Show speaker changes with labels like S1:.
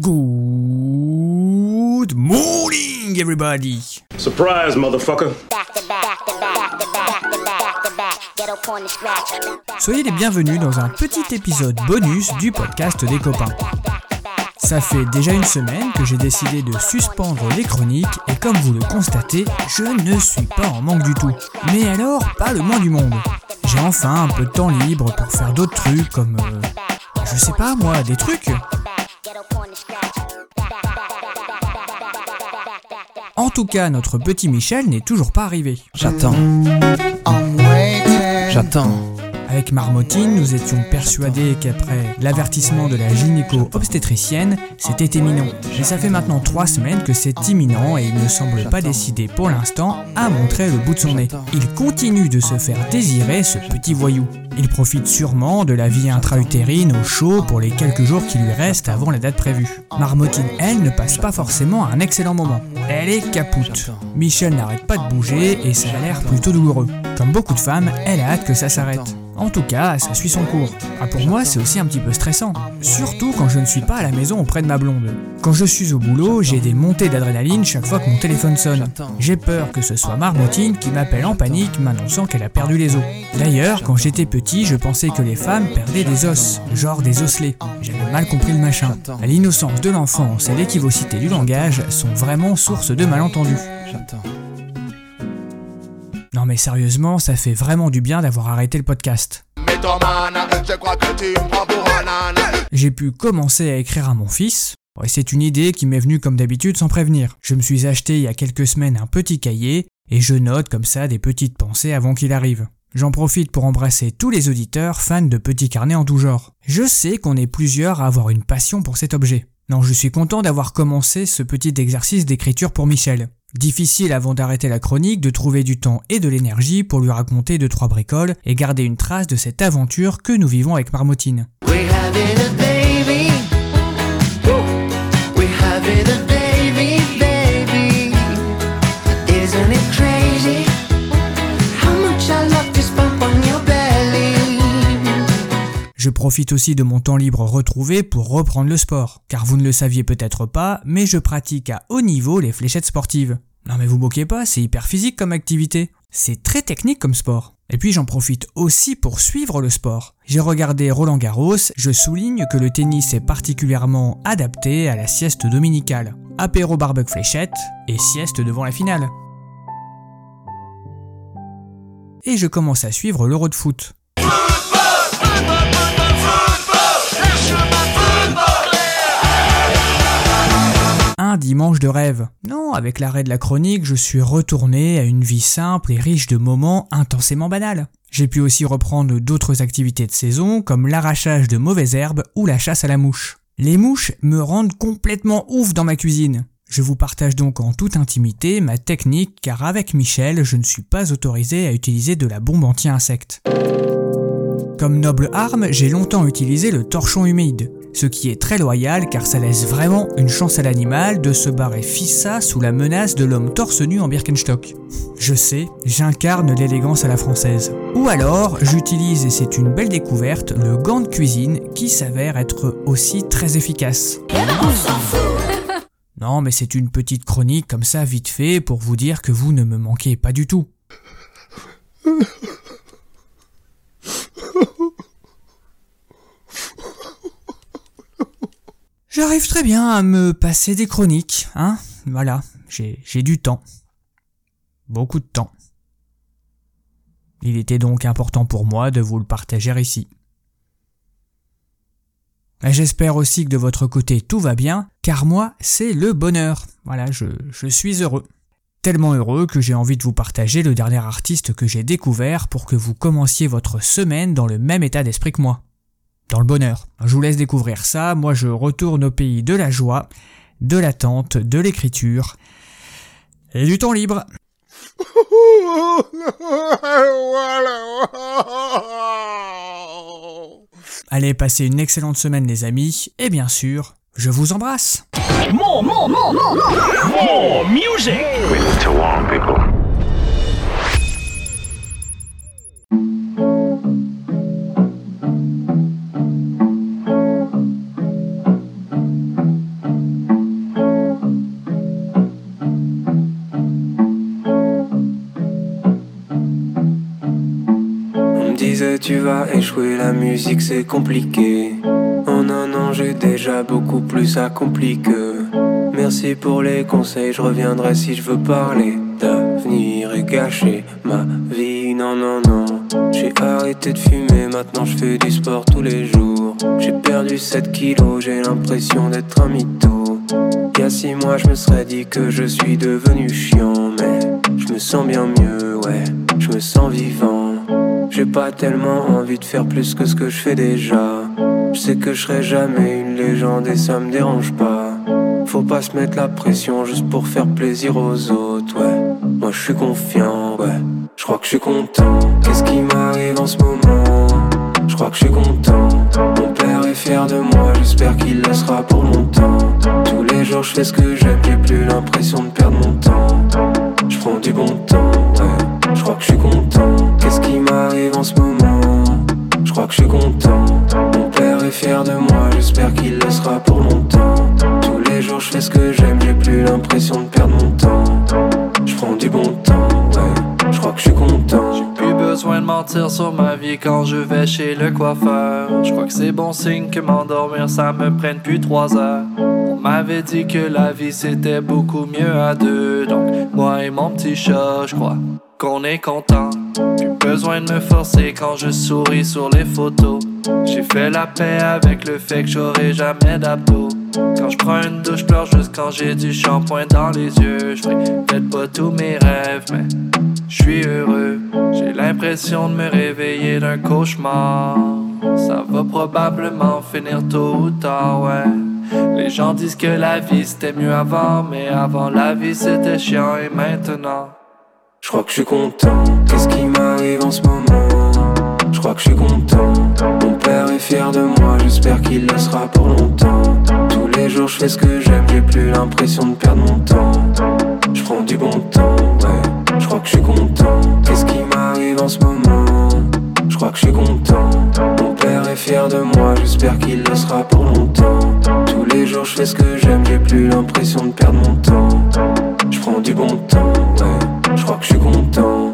S1: Good morning, everybody.
S2: Surprise, motherfucker.
S1: Soyez les bienvenus dans un petit épisode bonus du podcast des copains. Ça fait déjà une semaine que j'ai décidé de suspendre les chroniques et comme vous le constatez, je ne suis pas en manque du tout. Mais alors, pas le moins du monde. J'ai enfin un peu de temps libre pour faire d'autres trucs comme... euh, je sais pas moi, des trucs. En tout cas, notre petit Michel n'est toujours pas arrivé.
S3: J'attends. J'attends.
S1: Avec Marmotine, nous étions persuadés qu'après l'avertissement de la gynéco-obstétricienne, c'était imminent. Mais ça fait maintenant trois semaines que c'est imminent et il ne semble pas décidé pour l'instant à montrer le bout de son nez. Il continue de se faire désirer ce petit voyou. Il profite sûrement de la vie intra-utérine au chaud pour les quelques jours qui lui restent avant la date prévue. Marmotine, elle, ne passe pas forcément un excellent moment. Elle est capoute. Michel n'arrête pas de bouger et ça a l'air plutôt douloureux. Comme beaucoup de femmes, elle a hâte que ça s'arrête. En tout cas, ça suit son cours. Ah, pour moi, c'est aussi un petit peu stressant. Surtout quand je ne suis pas à la maison auprès de ma blonde. Quand je suis au boulot, j'ai des montées d'adrénaline chaque fois que mon téléphone sonne. J'ai peur que ce soit Marmotine qui m'appelle en panique m'annonçant qu'elle a perdu les os. D'ailleurs, quand j'étais petit, je pensais que les femmes perdaient des os, genre des osselets. J'avais mal compris le machin. L'innocence de l'enfance et l'équivocité du langage sont vraiment source de malentendus.
S3: J'attends.
S1: Mais sérieusement, ça fait vraiment du bien d'avoir arrêté le podcast. J'ai pu commencer à écrire à mon fils. Ouais, c'est une idée qui m'est venue comme d'habitude sans prévenir. Je me suis acheté il y a quelques semaines un petit cahier et je note comme ça des petites pensées avant qu'il arrive. J'en profite pour embrasser tous les auditeurs fans de petits carnets en tout genre. Je sais qu'on est plusieurs à avoir une passion pour cet objet. Non, je suis content d'avoir commencé ce petit exercice d'écriture pour Michel. Difficile avant d'arrêter la chronique de trouver du temps et de l'énergie pour lui raconter deux trois bricoles et garder une trace de cette aventure que nous vivons avec Marmotine. Je profite aussi de mon temps libre retrouvé pour reprendre le sport, car vous ne le saviez peut-être pas, mais je pratique à haut niveau les fléchettes sportives. Non mais vous moquez pas, c'est hyper physique comme activité. C'est très technique comme sport. Et puis j'en profite aussi pour suivre le sport. J'ai regardé Roland Garros, je souligne que le tennis est particulièrement adapté à la sieste dominicale. Apéro barbecue fléchette et sieste devant la finale. Et je commence à suivre l'Euro de foot. Dimanche de rêve. Non, avec l'arrêt de la chronique, je suis retourné à une vie simple et riche de moments intensément banals. J'ai pu aussi reprendre d'autres activités de saison comme l'arrachage de mauvaises herbes ou la chasse à la mouche. Les mouches me rendent complètement ouf dans ma cuisine. Je vous partage donc en toute intimité ma technique car avec Michel, je ne suis pas autorisé à utiliser de la bombe anti-insectes. Comme noble arme, j'ai longtemps utilisé le torchon humide, ce qui est très loyal car ça laisse vraiment une chance à l'animal de se barrer fissa sous la menace de l'homme torse nu en Birkenstock. Je sais, j'incarne l'élégance à la française. Ou alors, j'utilise, et c'est une belle découverte, le gant de cuisine qui s'avère être aussi très efficace. Non, mais c'est une petite chronique comme ça vite fait pour vous dire que vous ne me manquez pas du tout. J'arrive très bien à me passer des chroniques, hein Voilà, j'ai du temps. Beaucoup de temps. Il était donc important pour moi de vous le partager ici. J'espère aussi que de votre côté tout va bien, car moi c'est le bonheur. Voilà, je, je suis heureux. Tellement heureux que j'ai envie de vous partager le dernier artiste que j'ai découvert pour que vous commenciez votre semaine dans le même état d'esprit que moi. Dans le bonheur. Je vous laisse découvrir ça, moi je retourne au pays de la joie, de l'attente, de l'écriture et du temps libre. Allez, passez une excellente semaine les amis, et bien sûr, je vous embrasse.
S2: More music.
S4: to warn people.
S3: Disais tu vas échouer, la musique c'est compliqué. En un an j'ai déjà beaucoup plus accompli que. Merci pour les conseils, je reviendrai si je veux parler d'avenir et gâcher ma vie. Non, non, non. J'ai arrêté de fumer, maintenant je fais du sport tous les jours. J'ai perdu 7 kilos, j'ai l'impression d'être un mytho. Il y a 6 mois, je me serais dit que je suis devenu chiant, mais je me sens bien mieux, ouais, je me sens vivant. J'ai pas tellement envie de faire plus que ce que je fais déjà. Je sais que je serai jamais une légende et ça me dérange pas. Faut pas se mettre la pression juste pour faire plaisir aux autres, ouais. Moi je suis confiant, ouais. Je crois que je suis content. Qu'est-ce qui m'arrive en ce moment? Je crois que je suis content. Mon père est fier de moi, j'espère qu'il le sera pour longtemps. Tous les jours je fais ce que j'aime, j'ai plus l'impression de perdre mon temps. Je prends du bon temps, ouais. Je crois que je suis content. En moment Je crois que je suis content. Mon père est fier de moi, j'espère qu'il le sera pour longtemps. Tous les jours je fais ce que j'aime, j'ai plus l'impression de perdre mon temps. Je prends du bon temps, ouais. Je crois que je suis content.
S4: J'ai plus besoin de mentir sur ma vie quand je vais chez le coiffeur. Je crois que c'est bon signe que m'endormir ça me prenne plus trois heures. On m'avait dit que la vie c'était beaucoup mieux à deux. Donc moi et mon petit chat, je crois qu'on est content. Plus besoin de me forcer quand je souris sur les photos. J'ai fait la paix avec le fait que j'aurai jamais d'abdos. Quand je prends une douche, je pleure juste quand j'ai du shampoing dans les yeux. Je peut-être pas tous mes rêves, mais je suis heureux. J'ai l'impression de me réveiller d'un cauchemar. Ça va probablement finir tôt ou tard, ouais. Les gens disent que la vie c'était mieux avant, mais avant la vie c'était chiant et maintenant.
S3: Je crois que je suis content. Qu'est-ce qui m'arrive en ce moment? Je crois que je suis content. Mon père est fier de moi, j'espère qu'il le sera pour longtemps. Tous les jours je fais ce que j'aime, j'ai plus l'impression de perdre mon temps. Je prends du bon temps, ouais. Je crois que je suis content. Qu'est-ce qui m'arrive en ce moment? Je crois que je suis content. Mon père est fier de moi, j'espère qu'il le sera pour longtemps. Tous les jours je fais ce que j'aime, j'ai plus l'impression de perdre mon temps. Je prends du bon temps, ouais crois que je suis content.